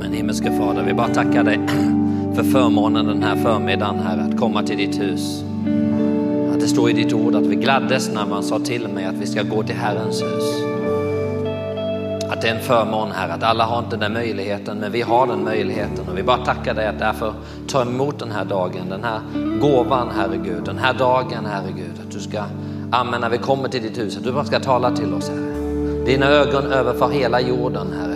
Men himmelske Fader, vi bara tackar dig för förmånen den här förmiddagen, Herre, att komma till ditt hus. Att det står i ditt ord att vi gladdes när man sa till mig att vi ska gå till Herrens hus. Att det är en förmån, Herre, att alla har inte den möjligheten, men vi har den möjligheten. Och vi bara tackar dig att därför ta emot den här dagen, den här gåvan, Herre Gud, den här dagen, Herre Gud, att du ska, amen, när vi kommer till ditt hus, att du bara ska tala till oss, Herre. Dina ögon överför hela jorden, Herre,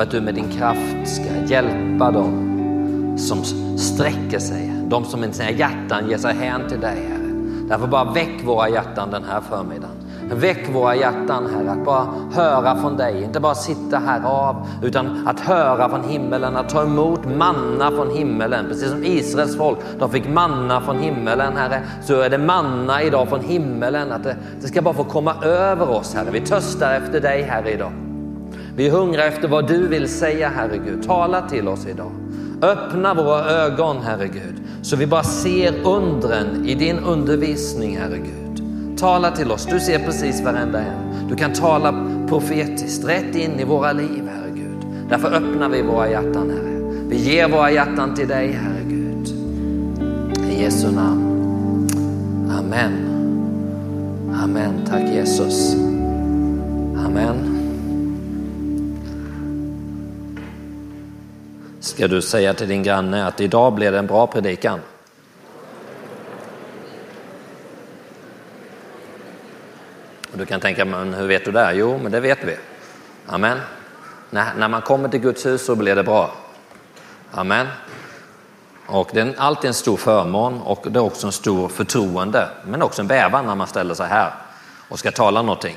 för att du med din kraft ska hjälpa dem som sträcker sig, de som med sina hjärtan ger sig hän till dig, Herre. Därför bara väck våra hjärtan den här förmiddagen. Väck våra hjärtan, Herre, att bara höra från dig, inte bara sitta här av, utan att höra från himmelen, att ta emot manna från himmelen. Precis som Israels folk, de fick manna från himmelen, Herre, så är det manna idag från himmelen, att det, det ska bara få komma över oss, Herre. Vi törstar efter dig, Herre, idag. Vi hungrar efter vad du vill säga, Herre Gud. Tala till oss idag. Öppna våra ögon, Herre Gud, så vi bara ser undren i din undervisning, Herre Gud. Tala till oss, du ser precis varenda en. Du kan tala profetiskt rätt in i våra liv, Herre Gud. Därför öppnar vi våra hjärtan, Herre. Vi ger våra hjärtan till dig, Herre Gud. I Jesu namn. Amen. Amen. Tack Jesus. Amen. Ska du säga till din granne att idag blir det en bra predikan? Och du kan tänka, men hur vet du det? Jo, men det vet vi. Amen. När, när man kommer till Guds hus så blir det bra. Amen. Och det är alltid en stor förmån och det är också en stor förtroende, men också en bävan när man ställer sig här och ska tala någonting.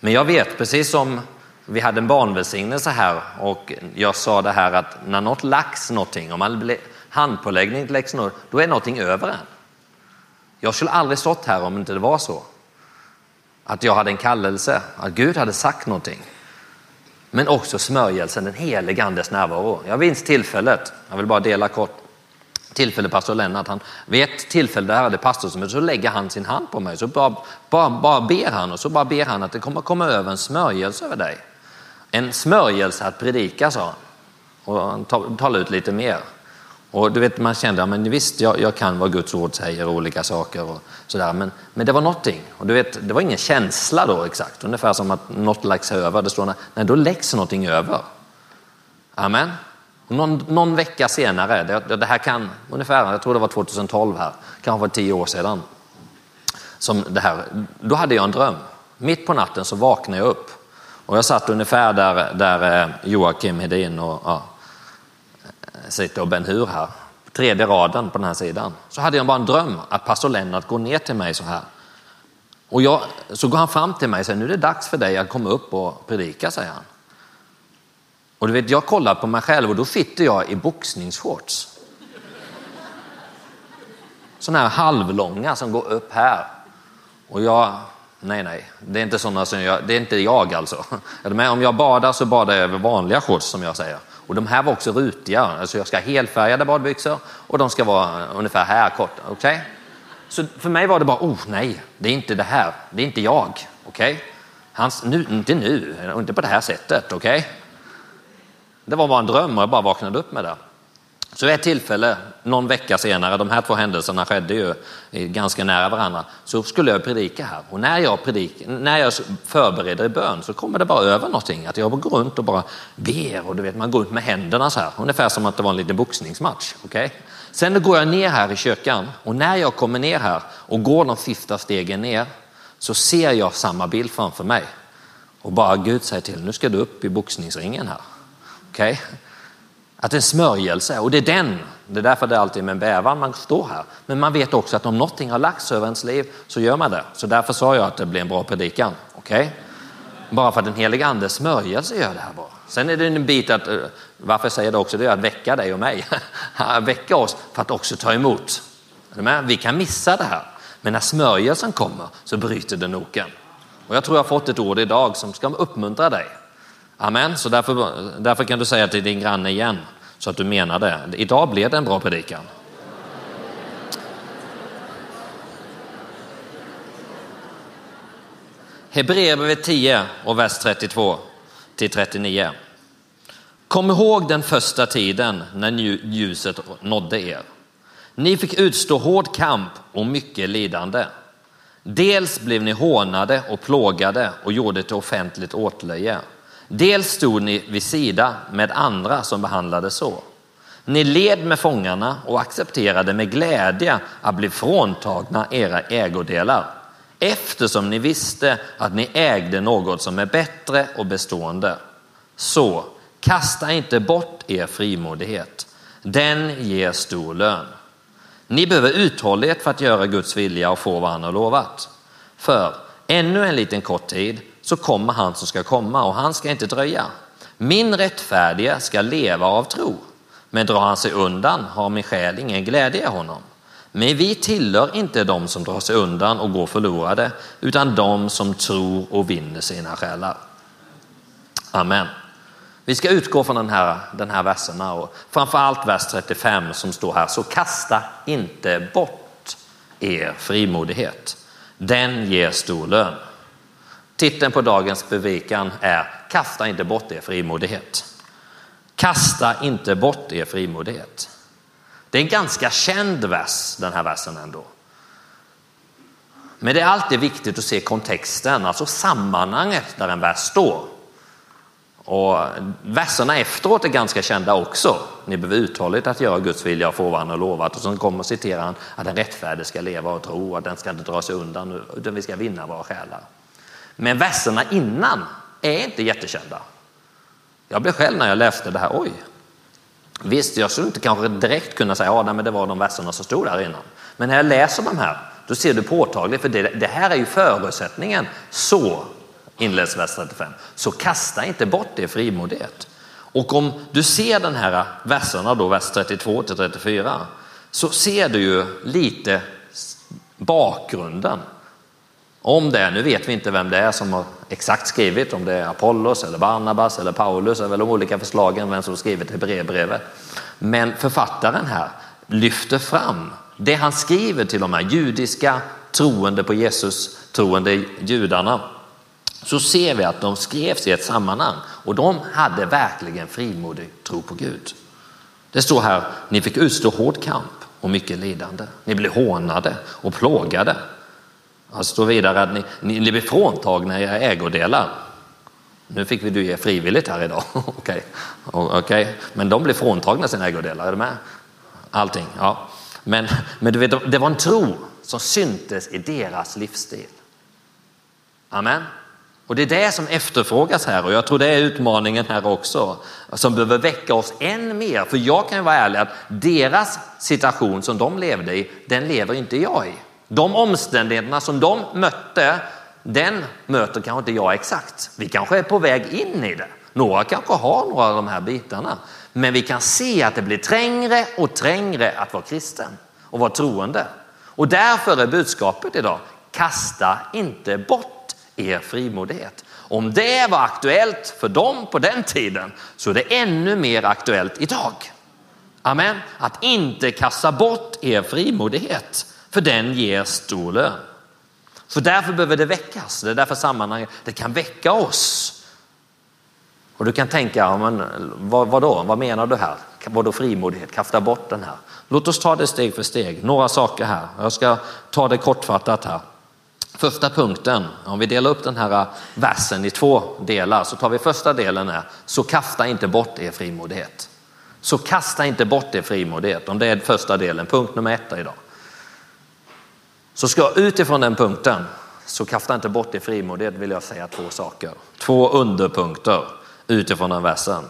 Men jag vet, precis som vi hade en barnvälsignelse här och jag sa det här att när något lax någonting, om man handpåläggning läggs något, då är någonting över en. Jag skulle aldrig stått här om inte det var så. Att jag hade en kallelse, att Gud hade sagt någonting. Men också smörjelsen, den helige andes närvaro. Jag minns tillfället, jag vill bara dela kort, tillfälle pastor Lennart, han, vid ett tillfälle där hade pastor så lägger han sin hand på mig, så bara, bara, bara ber han och så bara ber han att det kommer komma över en smörjelse över dig. En smörjelse att predika, sa han. Och han talade ut lite mer. Och du vet, man kände, ja, men visst, jag, jag kan vad Guds ord säger och olika saker och sådär, men, men det var någonting. Och du vet, det var ingen känsla då exakt, ungefär som att något läggs över. Det står, nej, då läggs någonting över. Amen. Någon, någon vecka senare, det, det, här kan, ungefär, jag tror det var 2012 här, kanske var tio år sedan, som det här, då hade jag en dröm. Mitt på natten så vaknade jag upp och jag satt ungefär där, där eh, Joakim Hedin och ja, sitter och Ben Hur här, tredje raden på den här sidan. Så hade jag bara en dröm att pastor Lennart går ner till mig så här. Och jag, så går han fram till mig och säger, nu är det dags för dig att komma upp och predika, säger han. Och du vet, jag kollar på mig själv och då sitter jag i boxningsshorts. Sådana här halvlånga som går upp här. Och jag, nej nej, det är inte sådana som jag, det är inte jag alltså. Om jag badar så badar jag över vanliga shorts som jag säger. Och de här var också rutiga, alltså jag ska ha helfärgade badbyxor och de ska vara eh, ungefär här korta. Okay? Så för mig var det bara, oh nej, det är inte det här, det är inte jag. Okay? Hans, nu, inte nu, inte på det här sättet. Okay? Det var bara en dröm och jag bara vaknade upp med det. Så vid ett tillfälle, någon vecka senare, de här två händelserna skedde ju ganska nära varandra, så skulle jag predika här. Och när jag, predik, när jag förbereder i bön så kommer det bara över någonting. Att jag går runt och bara ber och du vet, man går ut med händerna så här, ungefär som att det var en liten boxningsmatch. Okay? Sen går jag ner här i kyrkan och när jag kommer ner här och går de sista stegen ner så ser jag samma bild framför mig. Och bara Gud säger till, nu ska du upp i boxningsringen här. Okay? Att det är en smörjelse och det är den, det är därför det alltid är med en bävan man står här. Men man vet också att om någonting har lagts över ens liv så gör man det. Så därför sa jag att det blir en bra predikan. Okay? Bara för att den heliga andes smörjelse gör det här bra. Sen är det en bit att, eh, varför jag säger det också, det är att väcka dig och mig. väcka oss för att också ta emot. Vi kan missa det här, men när smörjelsen kommer så bryter den noken. Och jag tror jag har fått ett ord idag som ska uppmuntra dig. Amen, så därför, därför kan du säga till din granne igen så att du menar det. Idag blev det en bra predikan. Hebreerbrevet 10 och vers 32 till 39. Kom ihåg den första tiden när ljuset nådde er. Ni fick utstå hård kamp och mycket lidande. Dels blev ni hånade och plågade och gjorde till offentligt åtlöje. Dels stod ni vid sida med andra som behandlades så. Ni led med fångarna och accepterade med glädje att bli fråntagna era ägodelar eftersom ni visste att ni ägde något som är bättre och bestående. Så kasta inte bort er frimodighet. Den ger stor lön. Ni behöver uthållighet för att göra Guds vilja och få vad han har lovat. För ännu en liten kort tid så kommer han som ska komma och han ska inte dröja. Min rättfärdige ska leva av tro, men drar han sig undan har min själ ingen glädje i honom. Men vi tillhör inte de som drar sig undan och går förlorade, utan de som tror och vinner sina själar. Amen. Vi ska utgå från den här, den här verserna och framförallt vers 35 som står här. Så kasta inte bort er frimodighet. Den ger stor lön. Titeln på dagens predikan är Kasta inte bort er frimodighet. Kasta inte bort er frimodighet. Det är en ganska känd vers, den här versen ändå. Men det är alltid viktigt att se kontexten, alltså sammanhanget där en vers står. Och verserna efteråt är ganska kända också. Ni behöver uthålligt att göra Guds vilja och få vad han har lovat. Och så kommer citerar han att den rättfärdige ska leva och tro, att den ska inte dra sig undan, utan vi ska vinna våra själar. Men verserna innan är inte jättekända. Jag blev själv när jag läste det här, oj. Visst, jag skulle inte kanske direkt kunna säga att ja, det var de verserna som stod där innan. Men när jag läser de här, då ser du påtagligt, för det, det här är ju förutsättningen. Så inleds vers 35. Så kasta inte bort det frimodighet. Och om du ser den här verserna då, vers 32 till 34, så ser du ju lite bakgrunden om det. Nu vet vi inte vem det är som har exakt skrivit, om det är Apollos eller Barnabas eller Paulus, eller de olika förslagen, vem som skrivit Hebreerbrevet. Men författaren här lyfter fram det han skriver till de här judiska troende på Jesus, troende judarna så ser vi att de skrevs i ett sammanhang och de hade verkligen frimodig tro på Gud. Det står här, ni fick utstå hård kamp och mycket lidande. Ni blev hånade och plågade. Han står vidare att ni, ni, ni blir fråntagna era ägodelar. Nu fick vi du ge frivilligt här idag. Okej, okay. okay. men de blev fråntagna sina ägodelar, är du med? Allting, ja. Men, men du vet, det var en tro som syntes i deras livsstil. Amen. Och det är det som efterfrågas här och jag tror det är utmaningen här också som behöver väcka oss än mer. För jag kan vara ärlig att deras situation som de levde i, den lever inte jag i. De omständigheterna som de mötte, den möter kanske inte jag exakt. Vi kanske är på väg in i det. Några kanske har några av de här bitarna. Men vi kan se att det blir trängre och trängre att vara kristen och vara troende. Och därför är budskapet idag, kasta inte bort er frimodighet. Om det var aktuellt för dem på den tiden så är det ännu mer aktuellt idag. Amen. Att inte kasta bort er frimodighet, för den ger stor lön. Så därför behöver det väckas. Det är därför sammanhanget, det kan väcka oss. Och du kan tänka, men, vad, vad då? Vad menar du här? Vad då frimodighet? Kasta bort den här. Låt oss ta det steg för steg. Några saker här. Jag ska ta det kortfattat här. Första punkten, om vi delar upp den här äh, versen i två delar så tar vi första delen här, så kasta inte bort er frimodighet. Så kasta inte bort er frimodighet, om det är första delen, punkt nummer ett idag. Så ska utifrån den punkten, så kasta inte bort det frimodighet vill jag säga två saker. Två underpunkter utifrån den versen.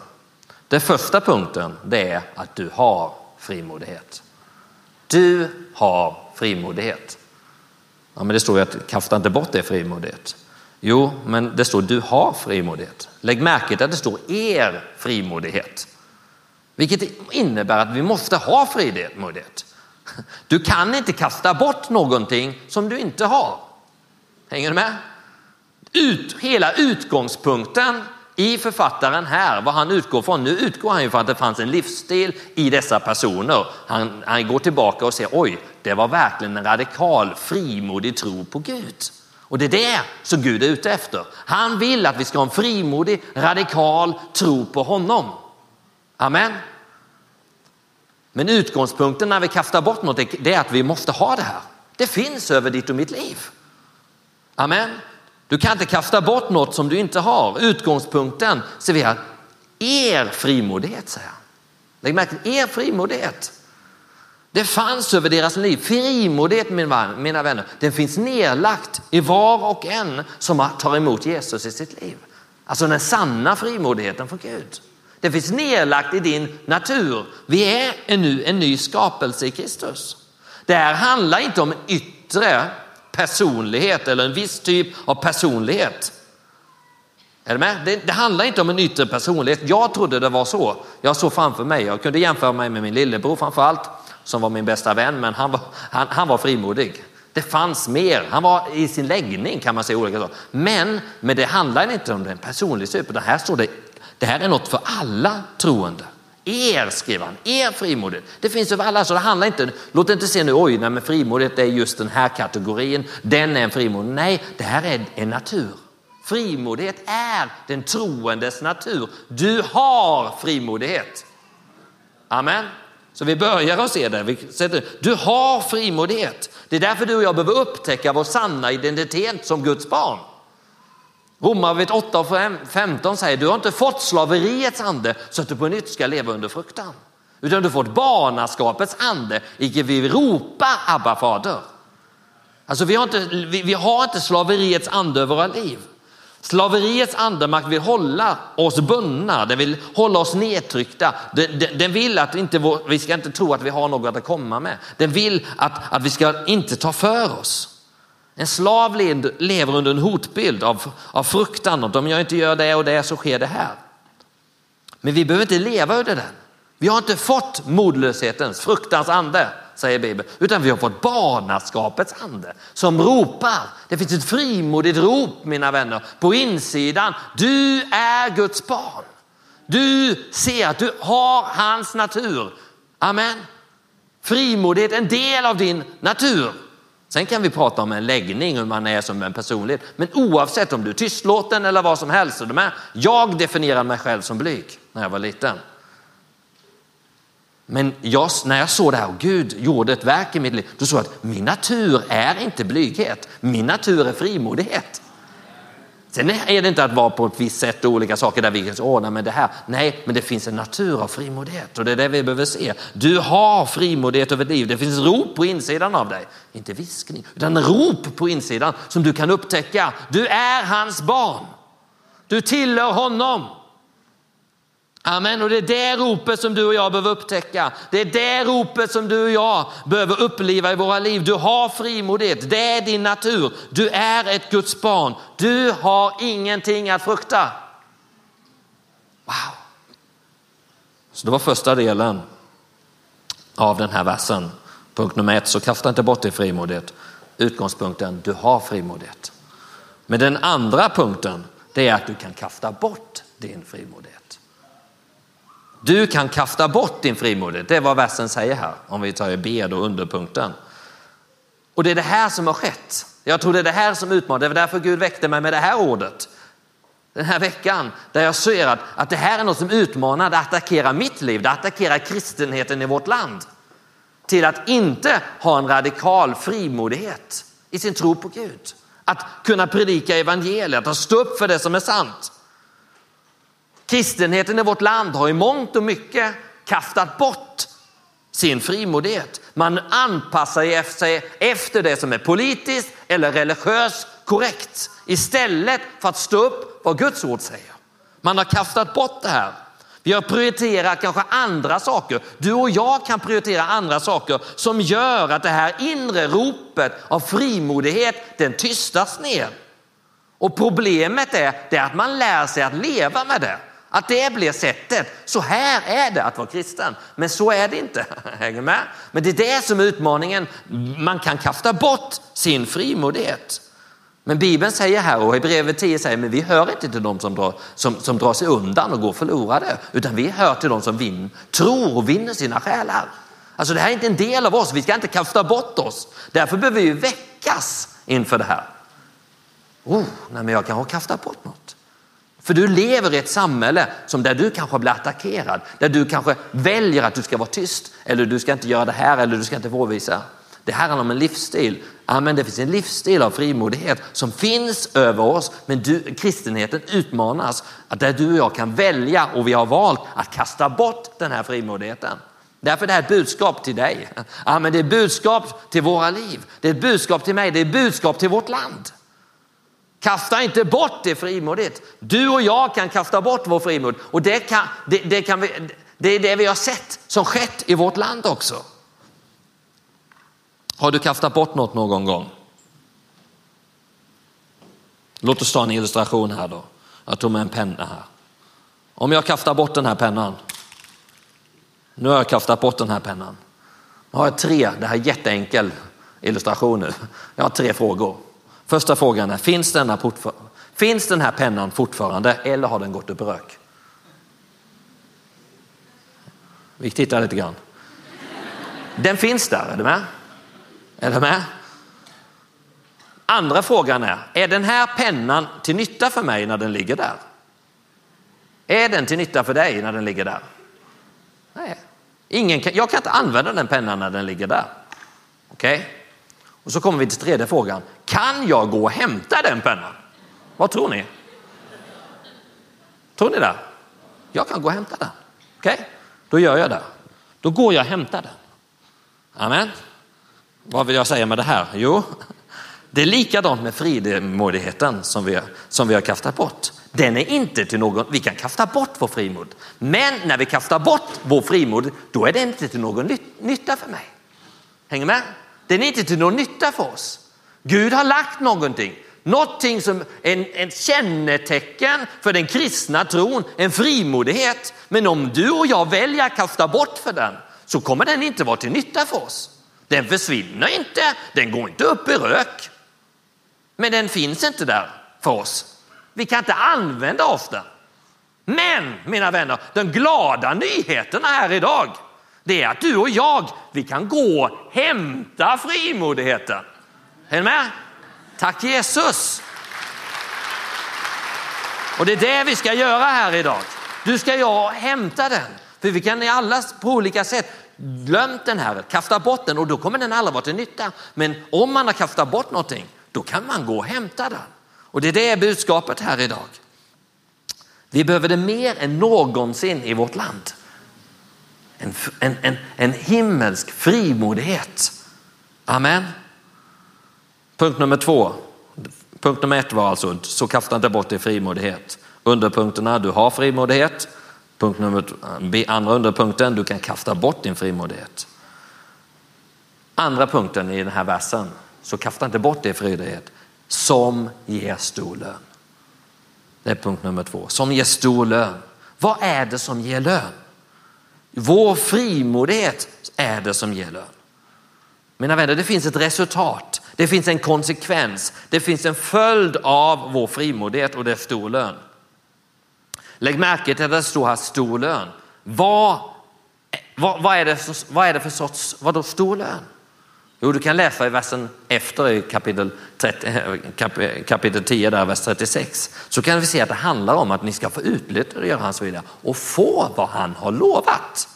Den första punkten det är att du har frimodighet. Du har frimodighet. Ja, men det står ju att kasta inte bort det frimodighet. Jo, men det står du har frimodighet. Lägg märke till att det står er frimodighet. Vilket innebär att vi måste ha frimodighet. Du kan inte kasta bort någonting som du inte har. Hänger du med? Ut, hela utgångspunkten i författaren här, vad han utgår från, nu utgår han ju från att det fanns en livsstil i dessa personer. Han, han går tillbaka och säger oj, det var verkligen en radikal frimodig tro på Gud. Och det är det som Gud är ute efter. Han vill att vi ska ha en frimodig, radikal tro på honom. Amen. Men utgångspunkten när vi kastar bort något det är att vi måste ha det här. Det finns över ditt och mitt liv. Amen. Du kan inte kasta bort något som du inte har. Utgångspunkten ser vi här, er frimodighet säger han. Lägg märke till er frimodighet. Det fanns över deras liv. Frimodighet mina vänner, den finns nedlagt i var och en som tar emot Jesus i sitt liv. Alltså den sanna frimodigheten från Gud. Det finns nedlagt i din natur. Vi är nu en ny skapelse i Kristus. Det här handlar inte om en yttre personlighet eller en viss typ av personlighet. Är du med? Det, det, handlar inte om en yttre personlighet. Jag trodde det var så. Jag såg framför mig, jag kunde jämföra mig med min lillebror framför allt, som var min bästa vän, men han var, han, han var frimodig. Det fanns mer, han var i sin läggning kan man säga olika saker. Men, men det handlar inte om den personliga typen, utan här står det, det här är något för alla troende. Er, skriver han, er frimodighet. Det finns över alla, så det handlar inte, låt inte se nu, oj, nej, men frimodighet är just den här kategorin, den är en frimodighet. Nej, det här är en natur. Frimodighet är den troendes natur. Du har frimodighet. Amen. Så vi börjar att se det. Du har frimodighet. Det är därför du och jag behöver upptäcka vår sanna identitet som Guds barn. Romarbrevet 8 och 15 säger du har inte fått slaveriets ande så att du på nytt ska leva under fruktan. Utan du har fått barnaskapets ande, icke vi ropar Abba fader. Alltså vi har, inte, vi, vi har inte slaveriets ande över våra liv. Slaveriets andemakt vill hålla oss bundna, den vill hålla oss nedtryckta. Den, den, den vill att inte, vi ska inte tro att vi har något att komma med. Den vill att, att vi ska inte ta för oss. En slav lever under en hotbild av, av fruktan. Om jag inte gör det och det så sker det här. Men vi behöver inte leva under den. Vi har inte fått modlöshetens, fruktans ande säger Bibeln, utan vi har fått barnaskapets ande som ropar. Det finns ett frimodigt rop mina vänner på insidan. Du är Guds barn. Du ser att du har hans natur. Amen. Frimodighet en del av din natur. Sen kan vi prata om en läggning, hur man är som en personlighet. Men oavsett om du är tystlåten eller vad som helst. Jag definierade mig själv som blyg när jag var liten. Men jag, när jag såg det här och Gud gjorde ett verk i mitt liv, då såg jag att min natur är inte blyghet. Min natur är frimodighet. Sen är det inte att vara på ett visst sätt och olika saker där vi kan ordna men det här. Nej, men det finns en natur av frimodighet och det är det vi behöver se. Du har frimodighet över liv. Det finns rop på insidan av dig. Inte viskning, utan rop på insidan som du kan upptäcka. Du är hans barn. Du tillhör honom. Amen. Och det är det ropet som du och jag behöver upptäcka. Det är det ropet som du och jag behöver uppleva i våra liv. Du har frimodighet, det är din natur. Du är ett Guds barn. Du har ingenting att frukta. Wow. Så det var första delen av den här versen. Punkt nummer ett, så kasta inte bort din frimodighet. Utgångspunkten, du har frimodighet. Men den andra punkten, det är att du kan kasta bort din frimodighet. Du kan kasta bort din frimodighet. Det är vad versen säger här, om vi tar B då underpunkten. Och det är det här som har skett. Jag tror det är det här som utmanar. Det var därför Gud väckte mig med det här ordet. Den här veckan där jag ser att, att det här är något som utmanar, det attackerar mitt liv, det attackerar kristenheten i vårt land. Till att inte ha en radikal frimodighet i sin tro på Gud. Att kunna predika evangeliet, att stå upp för det som är sant. Kristenheten i vårt land har i mångt och mycket kastat bort sin frimodighet. Man anpassar sig efter det som är politiskt eller religiöst korrekt istället för att stå upp vad Guds ord säger. Man har kastat bort det här. Vi har prioriterat kanske andra saker. Du och jag kan prioritera andra saker som gör att det här inre ropet av frimodighet, den tystas ner. Och problemet är, det är att man lär sig att leva med det. Att det blir sättet. Så här är det att vara kristen. Men så är det inte. Hänger med? Men det är det som är utmaningen. Man kan kasta bort sin frimodighet. Men Bibeln säger här och i brevet 10 säger men vi hör inte till de som drar, som, som drar sig undan och går förlorade. Utan vi hör till de som vin, tror och vinner sina själar. Alltså det här är inte en del av oss. Vi ska inte kasta bort oss. Därför behöver vi väckas inför det här. Oh, nej men jag kan ha kastat bort något. För du lever i ett samhälle som där du kanske blir attackerad, där du kanske väljer att du ska vara tyst eller du ska inte göra det här eller du ska inte påvisa. Det här handlar om en livsstil. Amen, det finns en livsstil av frimodighet som finns över oss, men du, kristenheten utmanas att där du och jag kan välja och vi har valt att kasta bort den här frimodigheten. Därför är det här ett budskap till dig. Amen, det är ett budskap till våra liv. Det är ett budskap till mig. Det är ett budskap till vårt land. Kasta inte bort det frimodigt. Du och jag kan kasta bort vår frimod och det, kan, det, det, kan vi, det är det vi har sett som skett i vårt land också. Har du kastat bort något någon gång? Låt oss ta en illustration här då. Jag tog med en penna här. Om jag kastar bort den här pennan. Nu har jag kastat bort den här pennan. Nu har jag tre, det här är jätteenkel illustration nu. Jag har tre frågor. Första frågan är, finns, denna finns den här pennan fortfarande eller har den gått upp i rök? Vi tittar lite grann. Den finns där, är du med? Är du med? Andra frågan är, är den här pennan till nytta för mig när den ligger där? Är den till nytta för dig när den ligger där? Nej. Ingen kan, jag kan inte använda den pennan när den ligger där. Okej? Okay? Och så kommer vi till tredje frågan. Kan jag gå och hämta den pennan? Vad tror ni? Tror ni det? Jag kan gå och hämta den. Okej, okay? då gör jag det. Då går jag och hämtar den. Amen. Vad vill jag säga med det här? Jo, det är likadant med frimodigheten som vi, som vi har kastat bort. Den är inte till någon, vi kan kasta bort vår frimod, men när vi kastar bort vår frimod, då är det inte till någon nytta för mig. Hänger med? Den är inte till någon nytta för oss. Gud har lagt någonting, någonting som en, en kännetecken för den kristna tron, en frimodighet. Men om du och jag väljer att kasta bort för den så kommer den inte vara till nytta för oss. Den försvinner inte, den går inte upp i rök. Men den finns inte där för oss. Vi kan inte använda oss den. Men mina vänner, de glada nyheterna här idag, det är att du och jag, vi kan gå och hämta frimodigheten. Är ni med? Tack Jesus. Och det är det vi ska göra här idag. Du ska jag hämta den. För vi kan i alla på olika sätt glömt den här, kasta bort den och då kommer den aldrig vara till nytta. Men om man har kastat bort någonting, då kan man gå och hämta den. Och det är det budskapet här idag. Vi behöver det mer än någonsin i vårt land. En, en, en, en himmelsk frimodighet. Amen. Punkt nummer två. Punkt nummer ett var alltså, så kasta inte bort din frimodighet. Underpunkterna, du har frimodighet. Punkt nummer, andra underpunkten, du kan kasta bort din frimodighet. Andra punkten i den här versen, så kasta inte bort din frimodighet som ger stor lön. Det är punkt nummer två, som ger stor lön. Vad är det som ger lön? Vår frimodighet är det som ger lön. Mina vänner, det finns ett resultat, det finns en konsekvens, det finns en följd av vår frimodighet och det är stor lön. Lägg märke till att det står här stor lön. Vad, vad, vad, är, det, vad är det för sorts, vadå stor lön? Jo, du kan läsa i versen efter i kapitel, 30, eh, kapitel 10, där, vers 36. Så kan vi se att det handlar om att ni ska få utlyft och göra hans vilja och få vad han har lovat.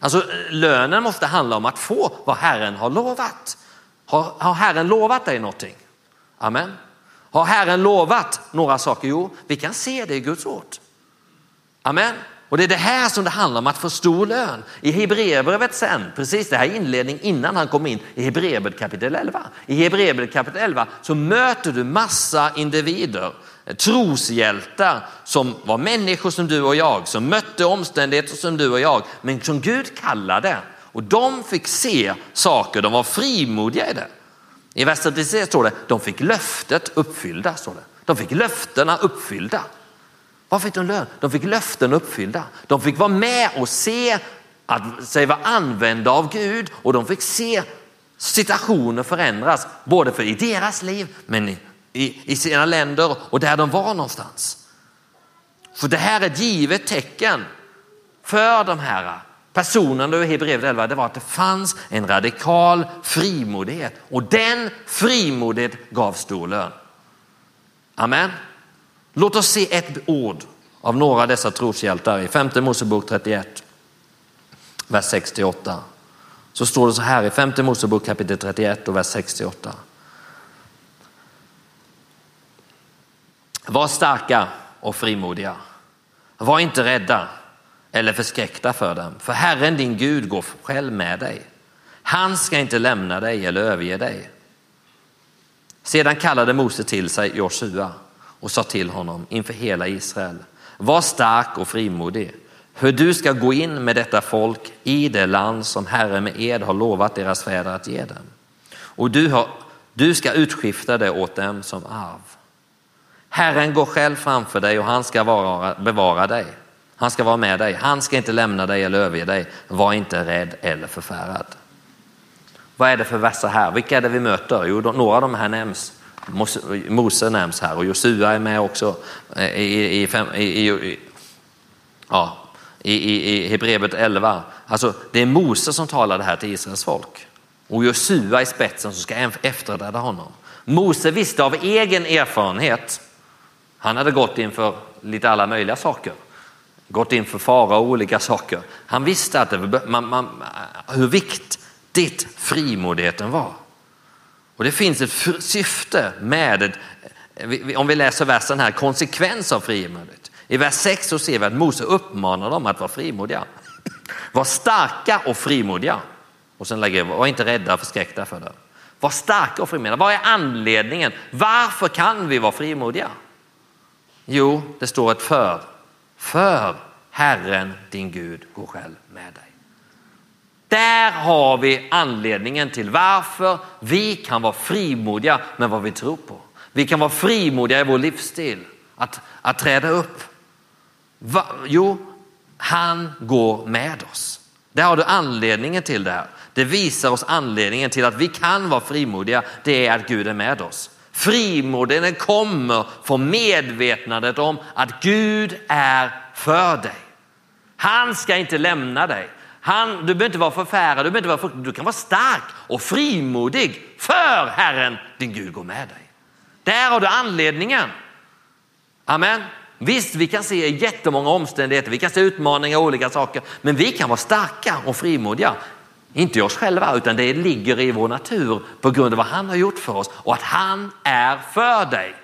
Alltså eh, lönen måste handla om att få vad Herren har lovat. Har, har Herren lovat dig någonting? Amen. Har Herren lovat några saker? Jo, vi kan se det i Guds ord. Amen. Och det är det här som det handlar om, att få stor lön. I Hebreerbrevet sen, precis det här inledning innan han kom in i Hebreerbrevet kapitel 11. I Hebreerbrevet kapitel 11 så möter du massa individer, troshjältar som var människor som du och jag, som mötte omständigheter som du och jag, men som Gud kallade. Och de fick se saker, de var frimodiga i det. I vers 36 står det, de fick löftet uppfyllda. Står det. De fick löftena uppfyllda. Vad fick de lön? De fick löften uppfyllda. De fick vara med och se att sig vara använda av Gud och de fick se situationer förändras, både för i deras liv men i, i, i sina länder och där de var någonstans. För det här är ett givet tecken för de här personen i Hebreerbrevet 11, det var att det fanns en radikal frimodighet och den frimodighet gav stor lön. Amen. Låt oss se ett ord av några av dessa troshjältar i femte Mosebok 31, vers 68. Så står det så här i femte Mosebok kapitel 31 och vers 68. Var starka och frimodiga. Var inte rädda eller förskräckta för dem, för Herren din Gud går själv med dig. Han ska inte lämna dig eller överge dig. Sedan kallade Mose till sig Josua och sa till honom inför hela Israel. Var stark och frimodig, hur du ska gå in med detta folk i det land som Herren med ed har lovat deras fäder att ge dem. Och du, har, du ska utskifta det åt dem som arv. Herren går själv framför dig och han ska vara, bevara dig. Han ska vara med dig. Han ska inte lämna dig eller överge dig. Var inte rädd eller förfärad. Vad är det för verser här? Vilka är det vi möter? Jo, några av de här nämns. Mose nämns här och Josua är med också eh, i, i, i, i ja, i, Hebreerbrevet 11. Alltså, det är Mose som talar det här till Israels folk och Josua i spetsen som ska efterträda honom. Mose visste av egen erfarenhet, han hade gått inför lite alla möjliga saker, gått inför fara och olika saker. Han visste att det, man, man, hur viktigt frimodigheten var. Och det finns ett syfte med, ett, om vi läser versen här, konsekvens av frimodighet. I vers 6 så ser vi att Mose uppmanar dem att vara frimodiga. Var starka och frimodiga. Och sen lägger jag, var inte rädda och förskräckta för det. Var starka och frimodiga. Vad är anledningen? Varför kan vi vara frimodiga? Jo, det står ett för. För Herren din Gud går själv med dig. Där har vi anledningen till varför vi kan vara frimodiga med vad vi tror på. Vi kan vara frimodiga i vår livsstil, att, att träda upp. Va? Jo, han går med oss. Där har du anledningen till det här. Det visar oss anledningen till att vi kan vara frimodiga. Det är att Gud är med oss. Frimodigheten kommer från medvetandet om att Gud är för dig. Han ska inte lämna dig. Han, du behöver inte vara förfärad, du, behöver inte vara, du kan vara stark och frimodig för Herren din Gud går med dig. Där har du anledningen. Amen. Visst, vi kan se jättemånga omständigheter, vi kan se utmaningar och olika saker, men vi kan vara starka och frimodiga. Inte i oss själva, utan det ligger i vår natur på grund av vad han har gjort för oss och att han är för dig.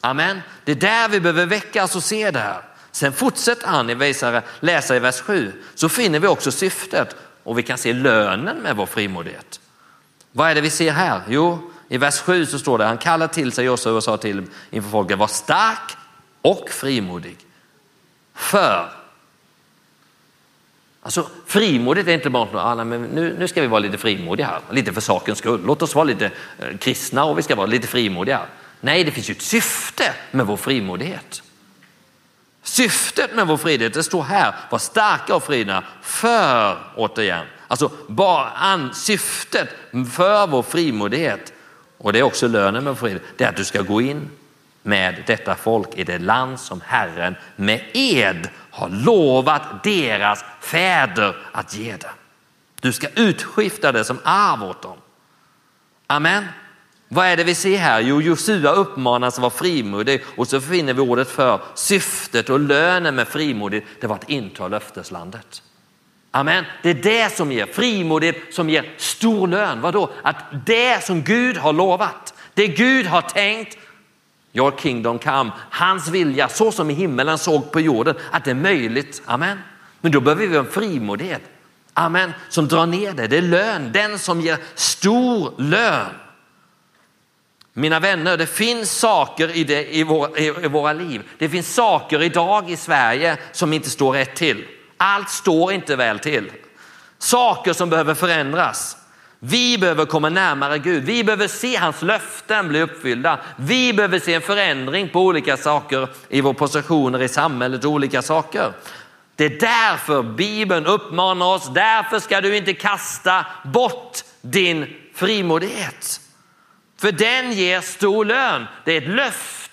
Amen. Det är där vi behöver väckas och se det här. Sen fortsätter han i visare, läsa i vers 7 så finner vi också syftet och vi kan se lönen med vår frimodighet. Vad är det vi ser här? Jo, i vers 7 så står det han kallar till sig Josua och sa till inför folket var stark och frimodig. För Alltså frimodigt är inte bara något, men nu, nu ska vi vara lite frimodiga här, lite för sakens skull. Låt oss vara lite eh, kristna och vi ska vara lite frimodiga. Nej, det finns ju ett syfte med vår frimodighet. Syftet med vår frihet, det står här, var starka och fria för, återigen, alltså bara an, syftet för vår frimodighet och det är också lönen med frihet, det är att du ska gå in med detta folk i det land som Herren med ed har lovat deras fäder att ge dem. Du ska utskifta det som arv åt dem. Amen. Vad är det vi ser här? Jo, Josua uppmanas att vara frimodig och så finner vi ordet för syftet och lönen med frimodig. Det var att inta löfteslandet. Amen. Det är det som ger frimodighet, som ger stor lön. Vadå? Att det som Gud har lovat, det Gud har tänkt, your kingdom come, hans vilja så som i himmelen såg på jorden, att det är möjligt. Amen. Men då behöver vi en frimodighet. Amen. Som drar ner det. Det är lön, den som ger stor lön. Mina vänner, det finns saker i, det, i, vår, i, våra liv. Det finns saker idag i Sverige som inte står rätt till. Allt står inte väl till. Saker som behöver förändras. Vi behöver komma närmare Gud. Vi behöver se hans löften bli uppfyllda. Vi behöver se en förändring på olika saker i våra positioner i samhället och olika saker. Det är därför Bibeln uppmanar oss. Därför ska du inte kasta bort din frimodighet. För den ger stor lön. Det är ett löfte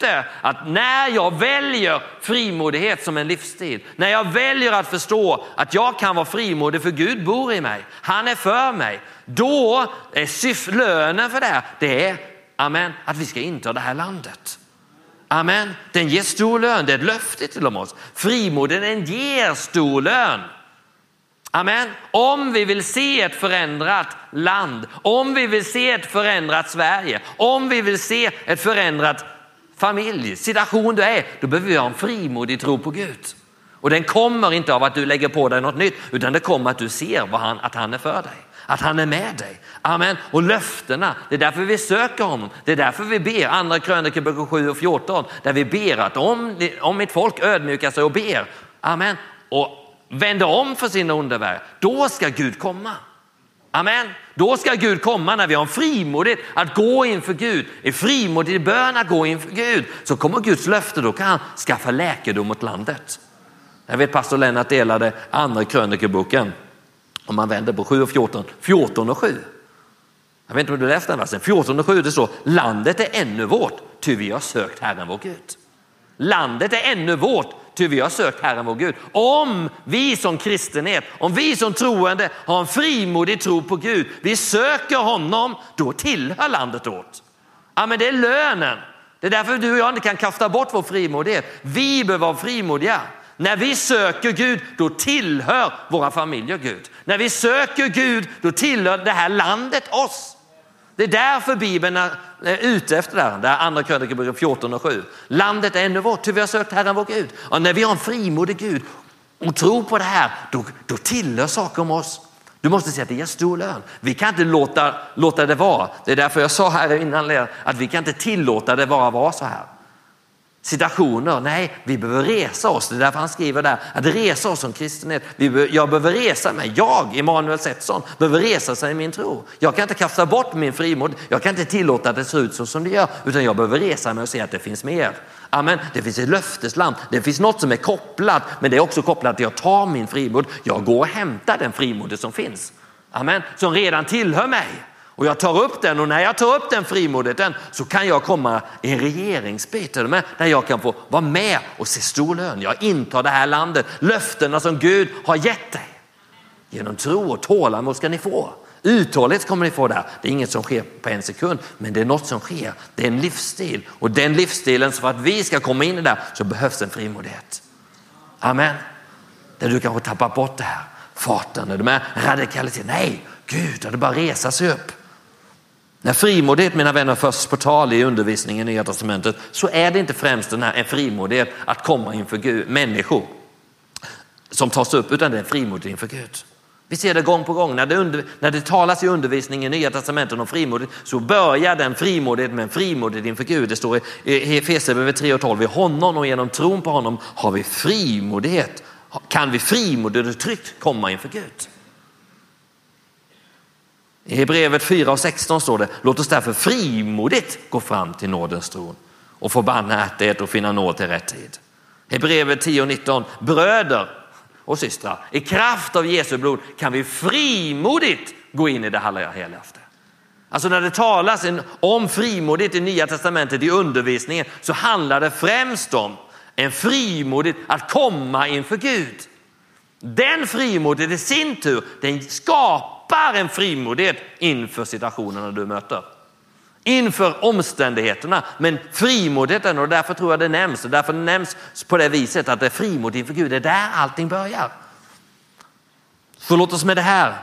att när jag väljer frimodighet som en livsstil, när jag väljer att förstå att jag kan vara frimodig för Gud bor i mig, han är för mig, då är lönen för det, här, det är amen, att vi ska inta det här landet. Amen. Den ger stor lön, det är ett löfte till oss. Frimodigheten ger stor lön. Amen. Om vi vill se ett förändrat land, om vi vill se ett förändrat Sverige, om vi vill se ett förändrat familj, situation du är, då behöver vi ha en frimodig tro på Gud. Och den kommer inte av att du lägger på dig något nytt, utan det kommer att du ser han, att han är för dig, att han är med dig. Amen. Och löftena, det är därför vi söker honom. Det är därför vi ber, andra krönikor 7 och 14, där vi ber att om, om mitt folk ödmjukar sig och ber, amen, och vänder om för sina underverk, då ska Gud komma. Amen. Då ska Gud komma när vi har en frimodighet att gå inför Gud, i frimodig bön att gå inför Gud. Så kommer Guds löfte, då kan han skaffa läkedom åt landet. Jag vet pastor Lennart delade andra krönikeboken, om man vänder på 7 och 14, 14 och 7. Jag vet inte om du läste den versen, 14 och 7 det står, landet är ännu vårt, ty vi har sökt Herren vår Gud. Landet är ännu vårt, ty vi har sökt Herren vår Gud. Om vi som kristenhet, om vi som troende har en frimodig tro på Gud, vi söker honom, då tillhör landet åt. Ja, men det är lönen. Det är därför du och jag inte kan kasta bort vår frimodighet. Vi behöver vara frimodiga. När vi söker Gud, då tillhör våra familjer Gud. När vi söker Gud, då tillhör det här landet oss. Det är därför Bibeln är eh, ute efter det här, det här andra krönikeboken 14 och 7. Landet är ännu vårt, ty vi har sökt Herren vår Gud. Och när vi har en frimodig Gud och tror på det här, då, då tillhör saker om oss. Du måste säga att det ger stor lön. Vi kan inte låta, låta det vara. Det är därför jag sa här innan att vi kan inte tillåta det vara vara så här situationer. Nej, vi behöver resa oss. Det är därför han skriver där att resa oss som kristenhet. jag behöver resa mig. Jag, Emanuel Setson, behöver resa sig i min tro. Jag kan inte kasta bort min frimod. Jag kan inte tillåta att det ser ut så som det gör, utan jag behöver resa mig och se att det finns mer. Amen. Det finns ett löftesland. Det finns något som är kopplat, men det är också kopplat till att jag tar min frimod. Jag går och hämtar den frimod som finns. Amen. Som redan tillhör mig. Och jag tar upp den och när jag tar upp den frimodigheten så kan jag komma i en regeringsbit där jag kan få vara med och se stor lön. Jag intar det här landet, löftena som Gud har gett dig. Genom tro och tålamod ska ni få. Uthållighet kommer ni få där. Det är inget som sker på en sekund, men det är något som sker. Det är en livsstil och den livsstilen, så för att vi ska komma in i det så behövs en frimodighet. Amen. Där du kanske tappar bort det här, farten, är du med? Radikalitet, Nej, Gud, det bara resa sig upp. När frimodighet, mina vänner, förs på tal i undervisningen i Nya Testamentet så är det inte främst den här en frimodighet att komma inför Gud, människor som tas upp, utan det är en frimodighet inför Gud. Vi ser det gång på gång. När det, under, när det talas i undervisningen i Nya Testamentet om frimodighet så börjar den frimodighet med en frimodighet inför Gud. Det står i Efesierbrevet 3 och 12, i honom och genom tron på honom har vi frimodighet. Kan vi frimodigt och tryggt komma inför Gud? I Hebreerbrevet 4 och 16 står det, låt oss därför frimodigt gå fram till nådens tron och få barmhärtighet och finna nåd till rätt tid. Hebreerbrevet 10 och 19, bröder och systrar, i kraft av Jesu blod kan vi frimodigt gå in i det allra heligaste. Alltså när det talas om frimodigt i Nya Testamentet i undervisningen så handlar det främst om en frimodigt att komma inför Gud. Den frimodet i sin tur, den skapar en frimodighet inför situationerna du möter. Inför omständigheterna. Men frimodigheten, och därför tror jag det nämns, och därför nämns på det viset att det är frimod inför Gud, det är där allting börjar. Så låt oss med det här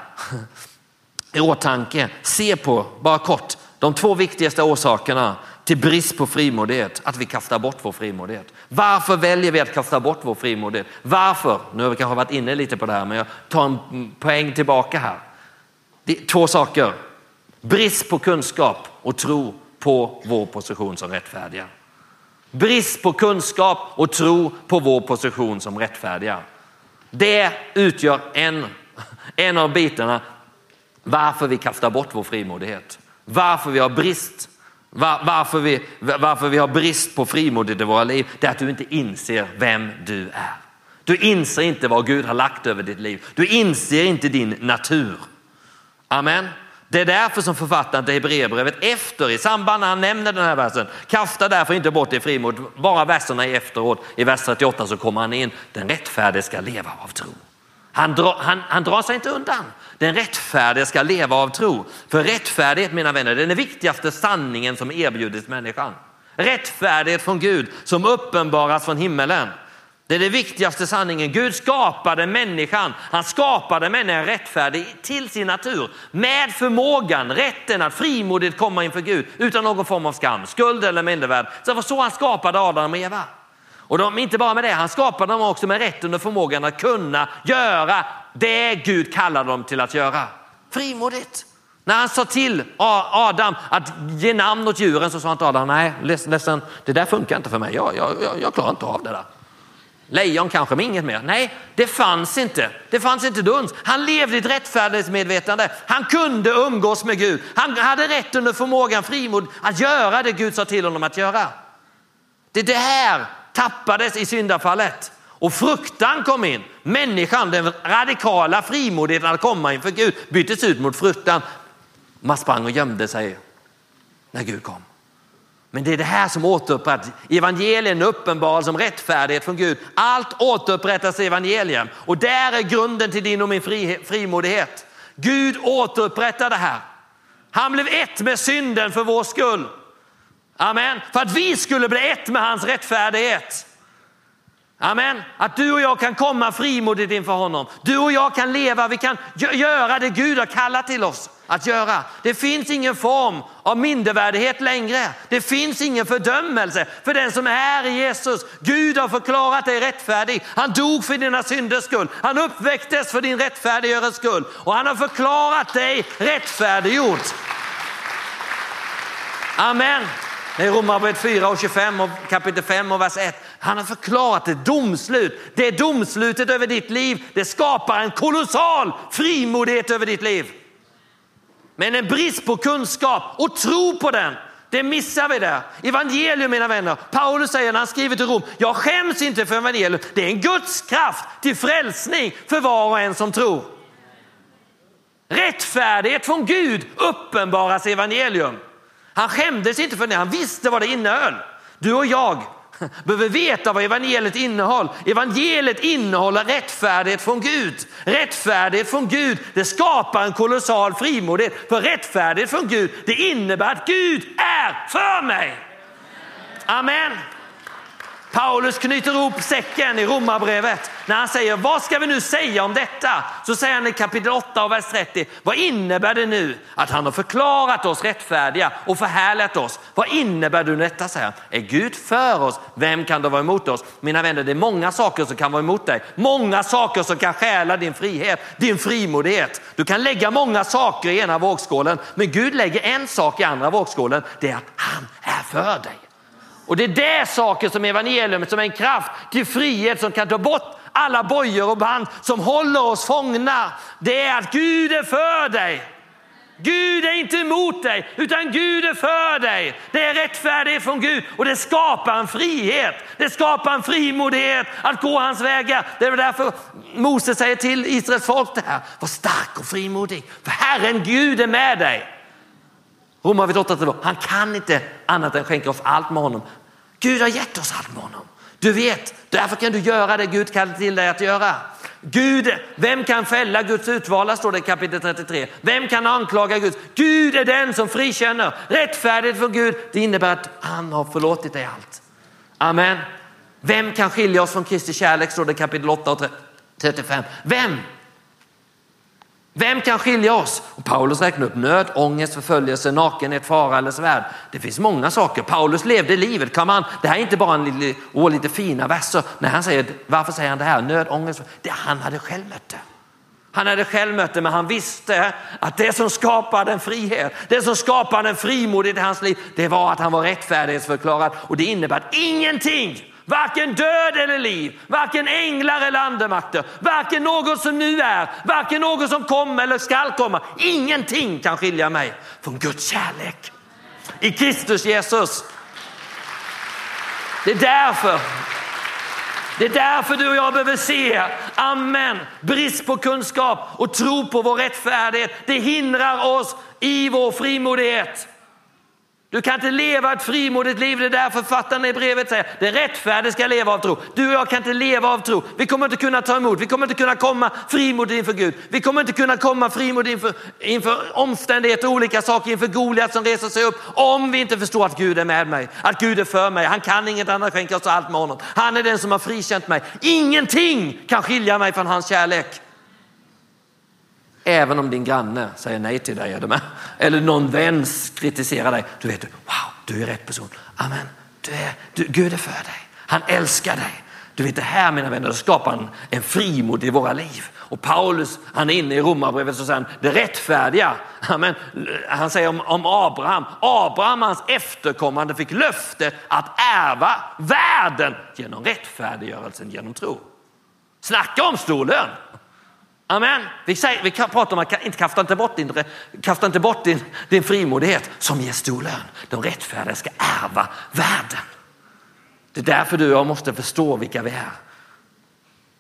i åtanke se på, bara kort, de två viktigaste orsakerna till brist på frimodighet, att vi kastar bort vår frimodighet. Varför väljer vi att kasta bort vår frimodighet? Varför? Nu har vi kanske varit inne lite på det här, men jag tar en poäng tillbaka här. Två saker. Brist på kunskap och tro på vår position som rättfärdiga. Brist på kunskap och tro på vår position som rättfärdiga. Det utgör en, en av bitarna varför vi kastar bort vår frimodighet. Varför vi har brist var, varför, vi, varför vi har brist på frimodighet i våra liv, det är att du inte inser vem du är. Du inser inte vad Gud har lagt över ditt liv. Du inser inte din natur. Amen. Det är därför som författaren till Hebreerbrevet efter, i samband när han nämner den här versen, kasta därför inte bort det frimod. Bara verserna efteråt, i vers 38 så kommer han in, den rättfärdige ska leva av tro. Han, dra, han, han drar sig inte undan. Den rättfärdige ska leva av tro. För rättfärdighet mina vänner, den är den viktigaste sanningen som erbjudits människan. rättfärdighet från Gud som uppenbaras från himmelen. Det är den viktigaste sanningen. Gud skapade människan. Han skapade människan rättfärdig till sin natur med förmågan, rätten att frimodigt komma inför Gud utan någon form av skam, skuld eller mindervärd. Så det var så han skapade Adam och Eva. Och de, inte bara med det, han skapade dem också med rätten och förmågan att kunna göra det Gud kallade dem till att göra. Frimodigt. När han sa till Adam att ge namn åt djuren så sa han till Adam, nej ledsen, det där funkar inte för mig, jag, jag, jag klarar inte av det där. Lejon kanske, men inget mer. Nej, det fanns inte. Det fanns inte duns. Han levde i ett rättfärdighetsmedvetande. Han kunde umgås med Gud. Han hade rätt under förmågan, frimod, att göra det Gud sa till honom att göra. Det, är det här tappades i syndafallet och fruktan kom in. Människan, den radikala frimodigheten att komma inför Gud byttes ut mot fruktan. Man sprang och gömde sig när Gud kom. Men det är det här som återupprättas. Evangelien uppenbar som rättfärdighet från Gud. Allt återupprättas i evangelien och där är grunden till din och min frimodighet. Gud återupprättar det här. Han blev ett med synden för vår skull. Amen. För att vi skulle bli ett med hans rättfärdighet. Amen. Att du och jag kan komma frimodigt inför honom. Du och jag kan leva, vi kan göra det Gud har kallat till oss att göra. Det finns ingen form av mindervärdighet längre. Det finns ingen fördömelse för den som är i Jesus. Gud har förklarat dig rättfärdig. Han dog för dina synders skull. Han uppväcktes för din rättfärdiggöres skull och han har förklarat dig rättfärdiggjord. Amen. Det är Romarbrevet 4 och 25 och kapitel 5 och vers 1. Han har förklarat ett domslut. Det domslutet över ditt liv, det skapar en kolossal frimodighet över ditt liv. Men en brist på kunskap och tro på den, det missar vi där. Evangelium mina vänner, Paulus säger när han skriver till Rom, jag skäms inte för evangelium. Det är en Guds kraft till frälsning för var och en som tror. Rättfärdighet från Gud uppenbaras i evangelium. Han skämdes inte för det, han visste vad det innehöll. Du och jag behöver veta vad evangeliet innehåller. Evangeliet innehåller rättfärdighet från Gud. Rättfärdighet från Gud, det skapar en kolossal frimodighet. För rättfärdighet från Gud, det innebär att Gud är för mig. Amen. Paulus knyter ihop säcken i romarbrevet när han säger vad ska vi nu säga om detta? Så säger han i kapitel 8 och vers 30. Vad innebär det nu att han har förklarat oss rättfärdiga och förhärligat oss? Vad innebär det detta? säger han. Är Gud för oss? Vem kan då vara emot oss? Mina vänner, det är många saker som kan vara emot dig. Många saker som kan stjäla din frihet, din frimodighet. Du kan lägga många saker i ena vågskålen, men Gud lägger en sak i andra vågskålen. Det är att han är för dig. Och det är det saker som evangelium som är en kraft till frihet som kan ta bort alla bojor och band som håller oss fångna. Det är att Gud är för dig. Gud är inte emot dig, utan Gud är för dig. Det är rättfärdighet från Gud och det skapar en frihet. Det skapar en frimodighet att gå hans vägar. Det är därför Moses säger till Israels folk det här. Var stark och frimodig, för Herren Gud är med dig. Romarbrevet 8 han kan inte annat än skänka oss allt med honom. Gud har gett oss allt med honom. Du vet, därför kan du göra det Gud kallar till dig att göra. Gud, vem kan fälla Guds utvalda står det i kapitel 33. Vem kan anklaga Gud? Gud är den som frikänner. Rättfärdigt för Gud, det innebär att han har förlåtit dig allt. Amen. Vem kan skilja oss från Kristi kärlek står det i kapitel 8 och 35. Vem? Vem kan skilja oss? Och Paulus räknar upp nöd, ångest, förföljelse, nakenhet, fara eller svärd. Det finns många saker. Paulus levde livet. Kan man, det här är inte bara en lite, åh, lite fina verser. När han säger, varför säger han det här? Nöd, ångest. Det, han hade själv mött det. Han hade själv mött det, men han visste att det som skapade en frihet, det som skapade en frimodighet i hans liv, det var att han var rättfärdighetsförklarad. Och det innebär att ingenting Varken död eller liv, varken änglar eller andemakter, varken något som nu är, varken något som kommer eller skall komma. Ingenting kan skilja mig från Guds kärlek i Kristus Jesus. Det är därför det är därför du och jag behöver se, amen, brist på kunskap och tro på vår rättfärdighet. Det hindrar oss i vår frimodighet. Du kan inte leva ett frimodigt liv. Det är därför författaren i brevet säger det rättfärdiga ska leva av tro. Du och jag kan inte leva av tro. Vi kommer inte kunna ta emot. Vi kommer inte kunna komma frimodigt inför Gud. Vi kommer inte kunna komma frimodigt inför, inför omständigheter och olika saker, inför Goliat som reser sig upp om vi inte förstår att Gud är med mig, att Gud är för mig. Han kan inget annat skänka oss allt med honom. Han är den som har frikänt mig. Ingenting kan skilja mig från hans kärlek. Även om din granne säger nej till dig, är du med? Eller någon vän kritiserar dig. Du vet, wow, du är rätt person. Amen, du är, du, Gud är för dig. Han älskar dig. Du vet det här mina vänner, skapar en, en frimod i våra liv. Och Paulus, han är inne i Romarbrevet så säger han, det rättfärdiga. Amen. Han säger om, om Abraham, Abraham hans efterkommande fick löftet att ärva världen genom rättfärdiggörelsen genom tro. Snacka om stor lön! Amen. Vi, säger, vi pratar om att inte kasta inte bort din, kasta inte bort din, din frimodighet som ger stor lön. De rättfärdiga ska ärva världen. Det är därför du och jag måste förstå vilka vi är.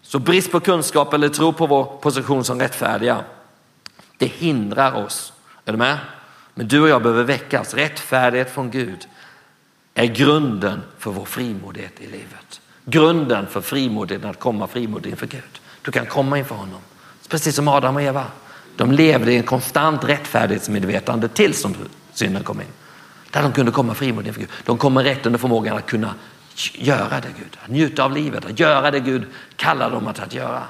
Så brist på kunskap eller tro på vår position som rättfärdiga, det hindrar oss. Är du med? Men du och jag behöver väckas. Rättfärdighet från Gud är grunden för vår frimodighet i livet. Grunden för frimodigheten att komma frimodig inför Gud. Du kan komma inför honom. Precis som Adam och Eva. De levde i en konstant rättfärdighetsmedvetande tills de synden kom in. Där de kunde komma frimodigt inför Gud. De kom med rätt under förmågan att kunna göra det Gud, att njuta av livet, att göra det Gud kallar dem att, att göra.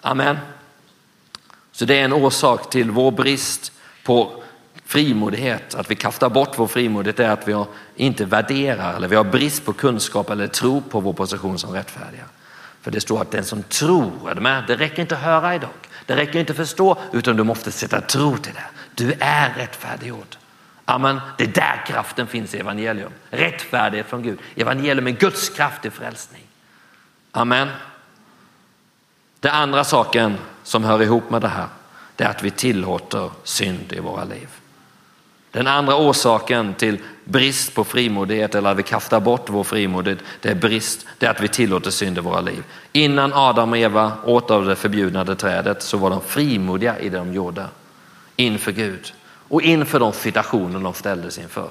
Amen. Så det är en orsak till vår brist på frimodighet, att vi kastar bort vår frimodighet är att vi inte värderar eller vi har brist på kunskap eller tro på vår position som rättfärdiga. För det står att den som tror, är det, med? det räcker inte att höra idag, det räcker inte att förstå utan du måste sätta tro till det. Du är rättfärdiggjord. Amen. Det är där kraften finns i evangelium. Rättfärdighet från Gud. Evangelium är Guds kraft till frälsning. Amen. Den andra saken som hör ihop med det här det är att vi tillåter synd i våra liv. Den andra orsaken till brist på frimodighet eller att vi kastar bort vår frimodighet, det är brist, det är att vi tillåter synd i våra liv. Innan Adam och Eva åt av det förbjudna trädet så var de frimodiga i det de gjorde inför Gud och inför de situationer de ställdes inför.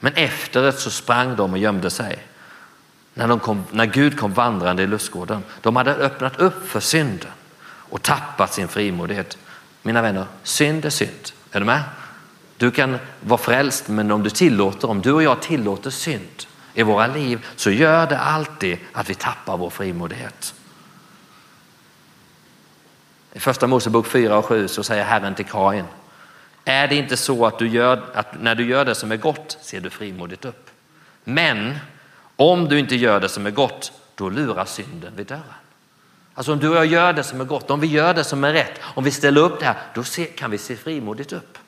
Men efteråt så sprang de och gömde sig. När, de kom, när Gud kom vandrande i lustgården, de hade öppnat upp för synden och tappat sin frimodighet. Mina vänner, synd är synd. Är du med? Du kan vara frälst, men om du tillåter, om du och jag tillåter synd i våra liv så gör det alltid att vi tappar vår frimodighet. I första Mosebok 4 och 7 så säger Herren till Kain, är det inte så att, du gör, att när du gör det som är gott ser du frimodigt upp. Men om du inte gör det som är gott, då lurar synden vid dörren. Alltså om du och jag gör det som är gott, om vi gör det som är rätt, om vi ställer upp det här, då kan vi se frimodigt upp.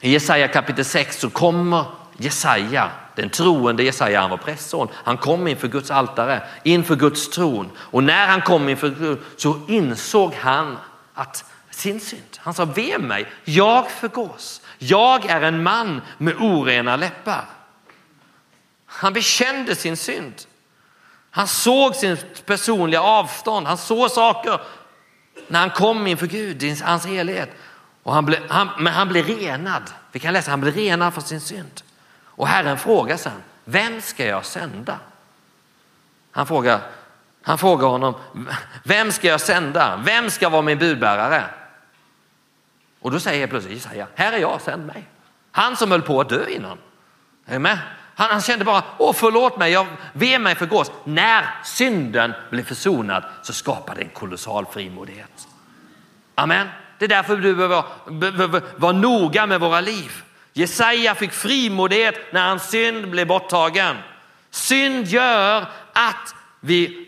I Jesaja kapitel 6 så kommer Jesaja, den troende Jesaja, han var prästson, han kom inför Guds altare, inför Guds tron och när han kom inför Gud så insåg han att sin synd, han sa ve mig, jag förgås, jag är en man med orena läppar. Han bekände sin synd. Han såg sin personliga avstånd, han såg saker när han kom inför Gud, hans helhet. Och han ble, han, men han blev renad. Vi kan läsa han blev renad från sin synd. Och Herren frågar sen, vem ska jag sända? Han frågar, han frågar honom, vem ska jag sända? Vem ska vara min budbärare? Och då säger plötsligt Jesaja, här är jag, sänd mig. Han som höll på att dö innan. Är med? Han, han, kände bara, åh förlåt mig, jag ve mig förgås. När synden blev försonad så skapade det en kolossal frimodighet. Amen. Det är därför du behöver, behöver vara noga med våra liv. Jesaja fick frimodighet när hans synd blev borttagen. Synd gör att vi,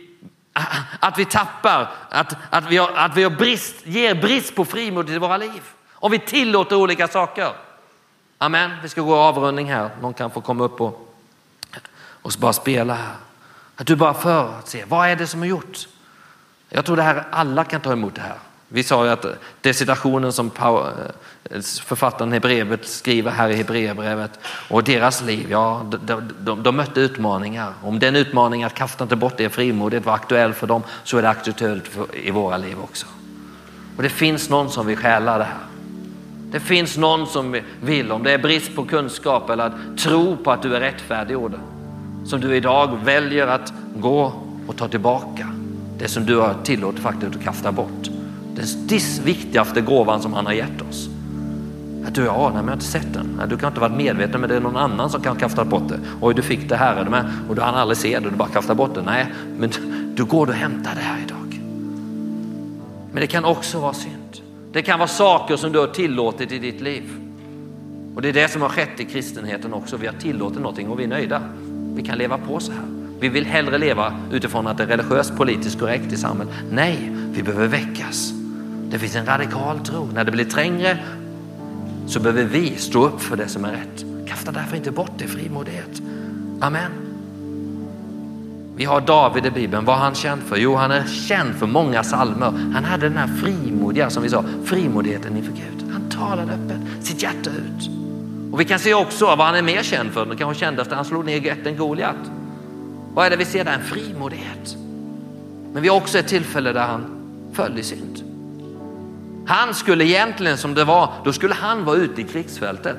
att vi tappar, att, att vi, har, att vi har brist, ger brist på frimodighet i våra liv. Om vi tillåter olika saker. Amen. Vi ska gå avrundning här. Någon kan få komma upp och, och bara spela här. Att du bara för att se, vad är det som har gjort? Jag tror det här, alla kan ta emot det här. Vi sa ju att det situationen som eh, författaren i brevet skriver här i Hebreerbrevet och deras liv, ja, de, de, de, mötte utmaningar. Om den utmaningen att kasta inte bort det frimodigt var aktuell för dem så är det aktuellt för, i våra liv också. Och det finns någon som vill stjäla det här. Det finns någon som vill, om det är brist på kunskap eller att tro på att du är rättfärdiggjord, som du idag väljer att gå och ta tillbaka. Det som du har tillåtit faktiskt att kasta bort. Den viktigaste gåvan som han har gett oss. Att du, ja, nej, men jag har inte sett den. Du kan inte varit medveten, men det är någon annan som kan kasta bort det. Oj, du fick det här och du hann aldrig se det, du bara kastar bort det. Nej, men du går och hämtar det här idag. Men det kan också vara synd. Det kan vara saker som du har tillåtit i ditt liv. Och det är det som har skett i kristenheten också. Vi har tillåtit någonting och vi är nöjda. Vi kan leva på så här. Vi vill hellre leva utifrån att det är religiöst politiskt korrekt i samhället. Nej, vi behöver väckas. Det finns en radikal tro. När det blir trängre så behöver vi stå upp för det som är rätt. Kasta därför inte bort det frimodighet. Amen. Vi har David i Bibeln. Vad är han känd för? Jo, han är känd för många salmer. Han hade den här frimodiga, som vi sa, frimodigheten inför Gud. Han talade öppet, sitt hjärta ut. Och vi kan se också vad han är mer känd för. Den kanske kändaste, han slog ner jätten Goliat. Vad är det vi ser där? En frimodighet. Men vi har också ett tillfälle där han föll i synd. Han skulle egentligen som det var, då skulle han vara ute i krigsfältet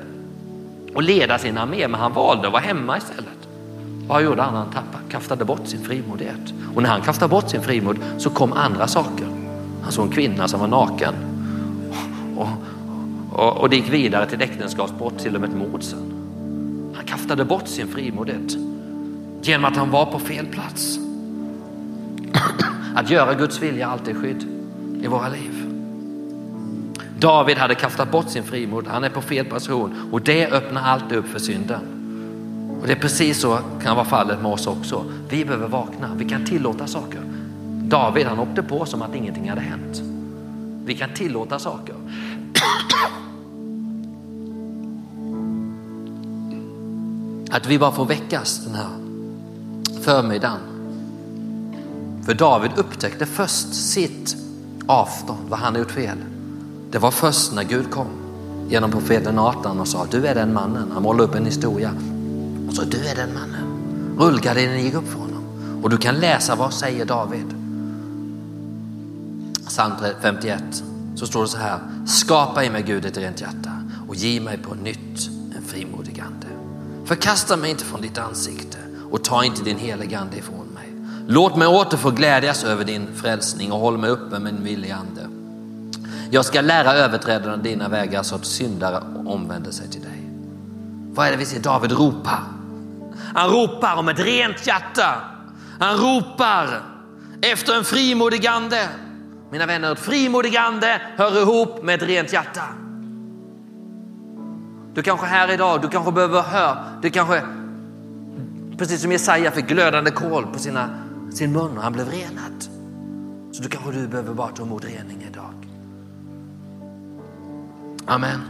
och leda sin armé, men han valde att vara hemma istället. Vad gjorde han? Han tappade, kastade bort sin frimodighet. Och när han kastade bort sin frimod så kom andra saker. Han såg en kvinna som var naken och, och, och det gick vidare till äktenskapsbrott, till och med ett mord sen. Han kastade bort sin frimodighet genom att han var på fel plats. Att göra Guds vilja alltid skydd i våra liv. David hade kastat bort sin frimod, han är på fel person och det öppnar alltid upp för synden. Och det är precis så kan vara fallet med oss också. Vi behöver vakna, vi kan tillåta saker. David han åkte på som att ingenting hade hänt. Vi kan tillåta saker. Att vi bara får väckas den här förmiddagen. För David upptäckte först sitt avstånd, vad han gjort fel. Det var först när Gud kom genom profeten Nathan och sa du är den mannen. Han målade upp en historia och sa du är den mannen. Rullgardinen gick upp för honom och du kan läsa vad säger David. Psalm 51 så står det så här. Skapa i mig Gud ett rent hjärta och ge mig på nytt en frimodig ande. Förkasta mig inte från ditt ansikte och ta inte din heliga ande ifrån mig. Låt mig åter få glädjas över din frälsning och håll mig uppe med en villig ande. Jag ska lära överträdarna dina vägar så att syndare omvänder sig till dig. Vad är det vi ser David ropa? Han ropar om ett rent hjärta. Han ropar efter en frimodig ande. Mina vänner, ett frimodig ande hör ihop med ett rent hjärta. Du kanske här idag, du kanske behöver höra, du kanske, precis som Jesaja fick glödande kol på sina, sin mun och han blev renad. Så du kanske du behöver bara ta emot reningen. Amen.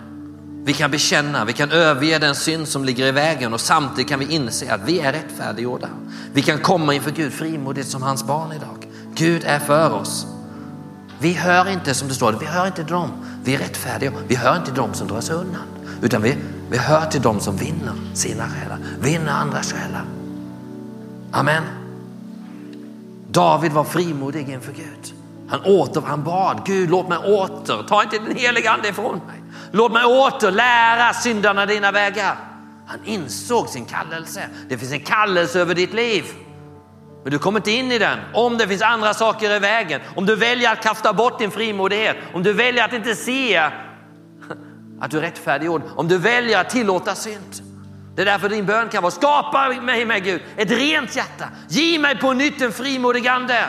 Vi kan bekänna, vi kan överge den synd som ligger i vägen och samtidigt kan vi inse att vi är rättfärdiggjorda. Vi kan komma inför Gud frimodigt som hans barn idag. Gud är för oss. Vi hör inte som det står, vi hör inte dem. Vi är rättfärdiga. Vi hör inte dem som drar sig undan, utan vi, vi hör till dem som vinner sina själar, vinner andra själar. Amen. David var frimodig inför Gud. Han åter, han bad, Gud låt mig åter, ta inte den heliga ande ifrån mig. Låt mig åter lära syndarna dina vägar. Han insåg sin kallelse. Det finns en kallelse över ditt liv. Men du kommer inte in i den om det finns andra saker i vägen. Om du väljer att kasta bort din frimodighet, om du väljer att inte se att du är rättfärdiggjord, om du väljer att tillåta synd. Det är därför din bön kan vara skapa mig med Gud ett rent hjärta. Ge mig på nytt en frimodig ande.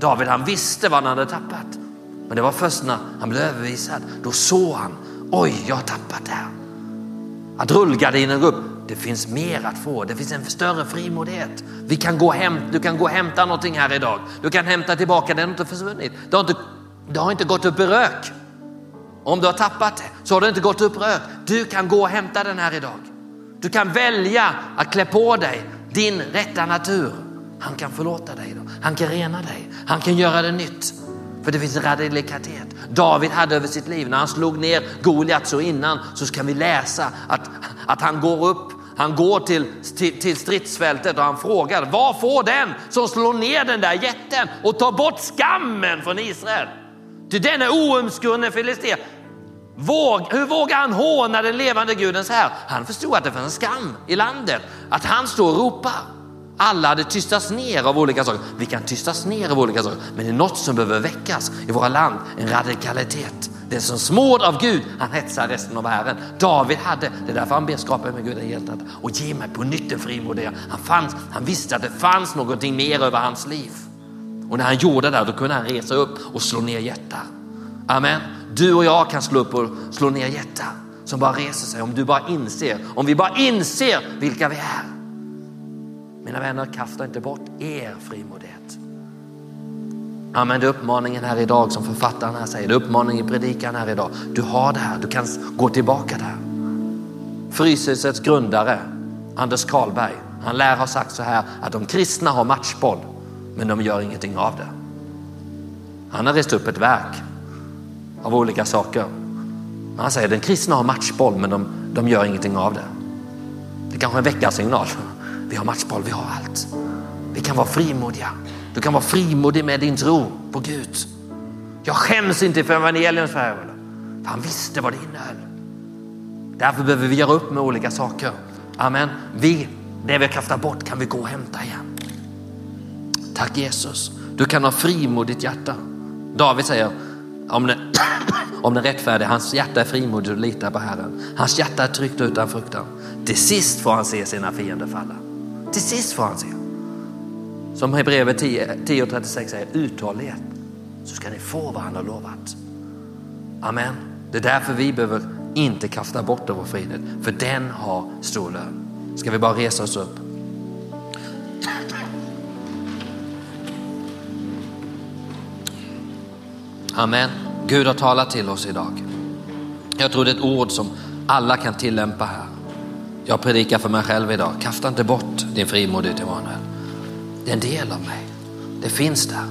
David han visste vad han hade tappat. Men det var först när han blev övervisad, då såg han, oj jag har tappat det här. Att rullgardinen upp, det finns mer att få, det finns en större frimodighet. Vi kan gå hem, du kan gå och hämta någonting här idag. Du kan hämta tillbaka, det har inte försvunnit. Det har inte, det har inte gått upp i rök. Om du har tappat det så har det inte gått upp rök. Du kan gå och hämta den här idag. Du kan välja att klä på dig din rätta natur. Han kan förlåta dig, då. han kan rena dig, han kan göra det nytt. För det finns en radikalitet. David hade över sitt liv när han slog ner Goliat så innan så kan vi läsa att, att han går upp han går till, till, till, stridsfältet och han frågar vad får den som slår ner den där jätten och tar bort skammen från Israel? Ty denna är filister. Våg, hur vågar han håna den levande guden så här? Han förstod att det fanns en skam i landet, att han står och ropar. Alla hade tystats ner av olika saker. Vi kan tystas ner av olika saker, men det är något som behöver väckas i våra land, en radikalitet. Den som smord av Gud, han hetsar resten av världen. David hade, det är därför han ber skapa med Gud i hjärtat och ge mig på nytt en frimodighet. Han, fanns, han visste att det fanns någonting mer över hans liv. Och när han gjorde det, då kunde han resa upp och slå ner jättar. Amen. Du och jag kan slå upp och slå ner jättar som bara reser sig om du bara inser, om vi bara inser vilka vi är. Mina vänner, kasta inte bort er frimodighet. Använd uppmaningen här idag som författaren här säger. Uppmaningen i predikan här idag. Du har det här, du kan gå tillbaka där. Fryshusets grundare, Anders Karlberg, han lär ha sagt så här att de kristna har matchboll, men de gör ingenting av det. Han har rest upp ett verk av olika saker. Han säger den kristna har matchboll, men de, de gör ingenting av det. Det kanske är en väckarsignal. Vi har matchboll, vi har allt. Vi kan vara frimodiga. Du kan vara frimodig med din tro på Gud. Jag skäms inte för evangeliums för han visste vad det innehöll. Därför behöver vi göra upp med olika saker. Amen. Vi, det vi har kastat bort kan vi gå och hämta igen. Tack Jesus. Du kan ha frimodigt hjärta. David säger om den, om den rättfärdige, hans hjärta är frimodigt och litar på Herren. Hans hjärta är tryggt utan fruktan. Till sist får han se sina fiender falla. Till sist får han se. Som Hebreerbrevet 10, 10 och 36 säger, uthållighet så ska ni få vad han har lovat. Amen. Det är därför vi behöver inte kasta bort vår frihet, för den har stor lön. Ska vi bara resa oss upp? Amen. Gud har talat till oss idag. Jag tror det är ett ord som alla kan tillämpa här. Jag predikar för mig själv idag. Kasta inte bort din frimodighet Emanuel. Det är en del av mig. Det finns där.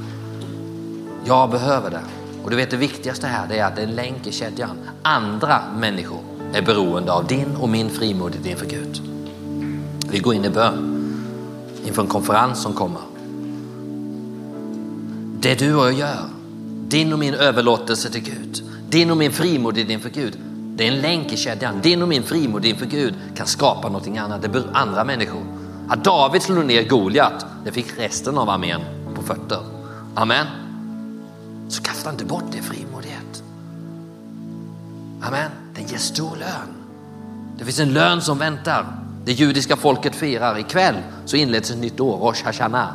Jag behöver det. Och du vet det viktigaste här det är att det är en länk i kedjan. Andra människor är beroende av din och min frimodighet inför Gud. Vi går in i bön inför en konferens som kommer. Det du och jag gör, din och min överlåtelse till Gud, din och min frimodighet inför Gud, det är en länk i kedjan. Din och min frimodighet inför Gud kan skapa någonting annat. Det beror andra människor. Att David slog ner Goliat, det fick resten av armén på fötter. Amen. Så kasta inte bort det frimodighet. Amen. Den ger stor lön. Det finns en lön som väntar. Det judiska folket firar. Ikväll så inleds ett nytt år, Rosh Hashanah,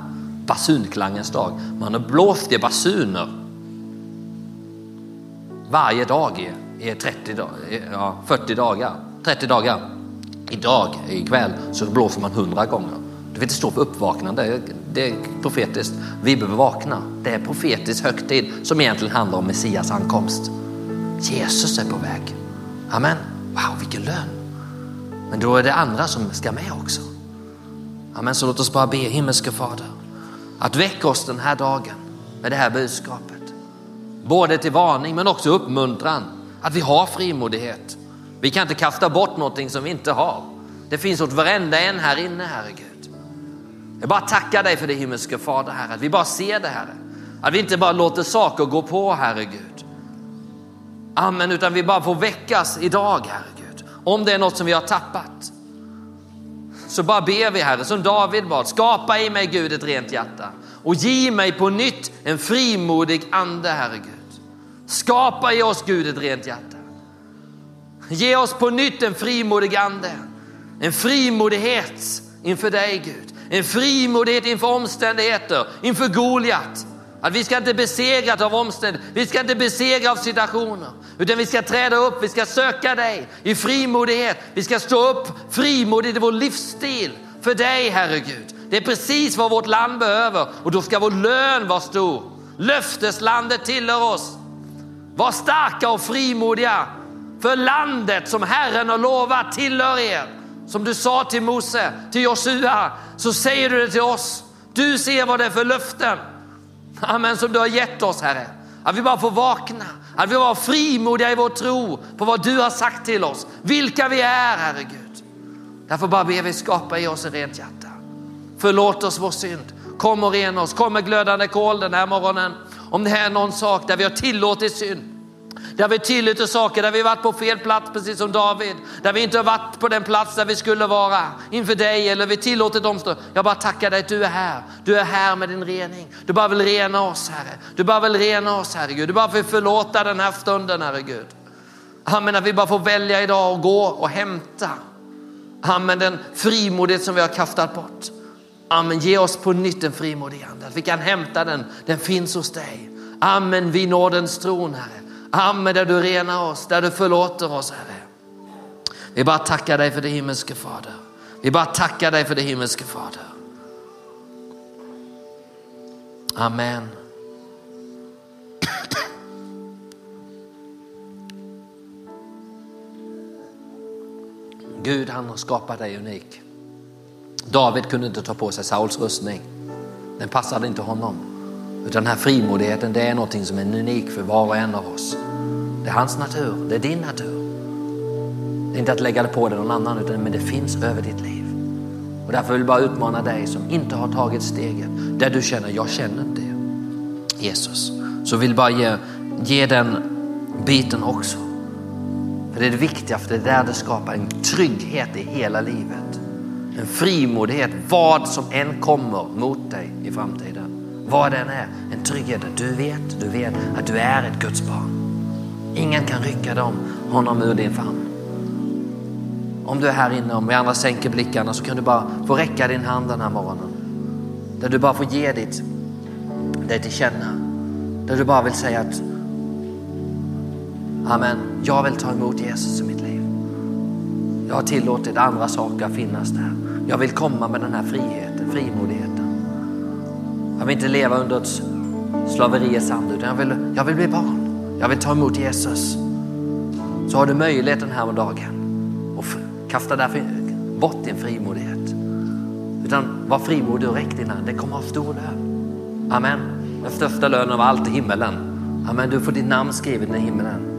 basunklangens dag. Man har blåst i basuner varje dag är 30, ja, 40 dagar, 30 dagar. Idag, ikväll, så blåser man 100 gånger. Du vet, det står för uppvaknande. Det är profetiskt. Vi behöver vakna. Det är profetisk högtid som egentligen handlar om Messias ankomst. Jesus är på väg. Amen. Wow, vilken lön. Men då är det andra som ska med också. Amen, så låt oss bara be himmelske Fader att väcka oss den här dagen med det här budskapet. Både till varning men också uppmuntran att vi har frimodighet. Vi kan inte kasta bort någonting som vi inte har. Det finns åt varenda en här inne, Herre Gud. Jag bara tackar dig för det himmelska Fader, Herre, att vi bara ser det, Herre. Att vi inte bara låter saker gå på, Herre Gud. Amen, utan vi bara får väckas idag, Herre Gud. Om det är något som vi har tappat. Så bara ber vi, Herre, som David bad, skapa i mig Gud ett rent hjärta och ge mig på nytt en frimodig ande, Herre Gud. Skapa i oss Gud ett rent hjärta. Ge oss på nytt en frimodig ande. En frimodighet inför dig Gud. En frimodighet inför omständigheter, inför Goliat. Att vi ska inte besegras av omständigheter, vi ska inte besegra av situationer. Utan vi ska träda upp, vi ska söka dig i frimodighet. Vi ska stå upp frimodigt i vår livsstil för dig Herre Gud. Det är precis vad vårt land behöver och då ska vår lön vara stor. Löfteslandet tillhör oss. Var starka och frimodiga för landet som Herren har lovat tillhör er. Som du sa till Mose, till Josua, så säger du det till oss. Du ser vad det är för löften. Amen, som du har gett oss Herre. Att vi bara får vakna, att vi var frimodiga i vår tro på vad du har sagt till oss. Vilka vi är Herre Gud. Därför bara ber vi skapa i oss ett rent hjärta. Förlåt oss vår synd. Kom och rena oss. Kom med glödande kol den här morgonen. Om det här är någon sak där vi har tillåtit synd. Där vi tillåter saker, där vi varit på fel plats precis som David. Där vi inte har varit på den plats där vi skulle vara inför dig eller vi tillåter dem. Jag bara tackar dig att du är här. Du är här med din rening. Du bara vill rena oss Herre. Du bara vill rena oss Herre Gud. Du bara vill förlåta den här stunden Herre Gud. Amen, att vi bara får välja idag och gå och hämta. Amen, den frimodighet som vi har kastat bort. Amen, ge oss på nytt en frimodig ande. Att vi kan hämta den, den finns hos dig. Amen, vi når den tron Herre. Amen, där du renar oss, där du förlåter oss Herre. Vi bara tackar dig för det himmelske Fader. Vi bara tackar dig för det himmelske Fader. Amen. Gud han har skapat dig unik. David kunde inte ta på sig Sauls rustning. Den passade inte honom. Utan den här frimodigheten det är någonting som är unik för var och en av oss. Det är hans natur, det är din natur. Det är inte att lägga det på dig någon annan utan men det finns över ditt liv. Och därför vill jag bara utmana dig som inte har tagit steget där du känner, jag känner inte Jesus. Så vill bara ge, ge den biten också. För det är det viktiga, för det är där det skapar en trygghet i hela livet. En frimodighet, vad som än kommer mot dig i framtiden. Vad den är, en trygghet. Du vet, du vet att du är ett Guds barn. Ingen kan rycka dem, honom ur din famn. Om du är här inne, om vi andra sänker blickarna så kan du bara få räcka din hand den här morgonen. Där du bara får ge ditt, dig till känna. Där du bara vill säga att Amen, jag vill ta emot Jesus i mitt liv. Jag har tillåtit andra saker att finnas där. Jag vill komma med den här friheten, frimodigheten. Jag vill inte leva under ett slaveriets ande utan jag vill, jag vill bli barn. Jag vill ta emot Jesus. Så har du möjlighet den här dagen att kasta därför bort din frimodighet. Utan var frimodig och räck din hand. Det kommer ha stor lön. Amen. Den största lönen av allt i himmelen. Amen. Du får ditt namn skrivet i himmelen.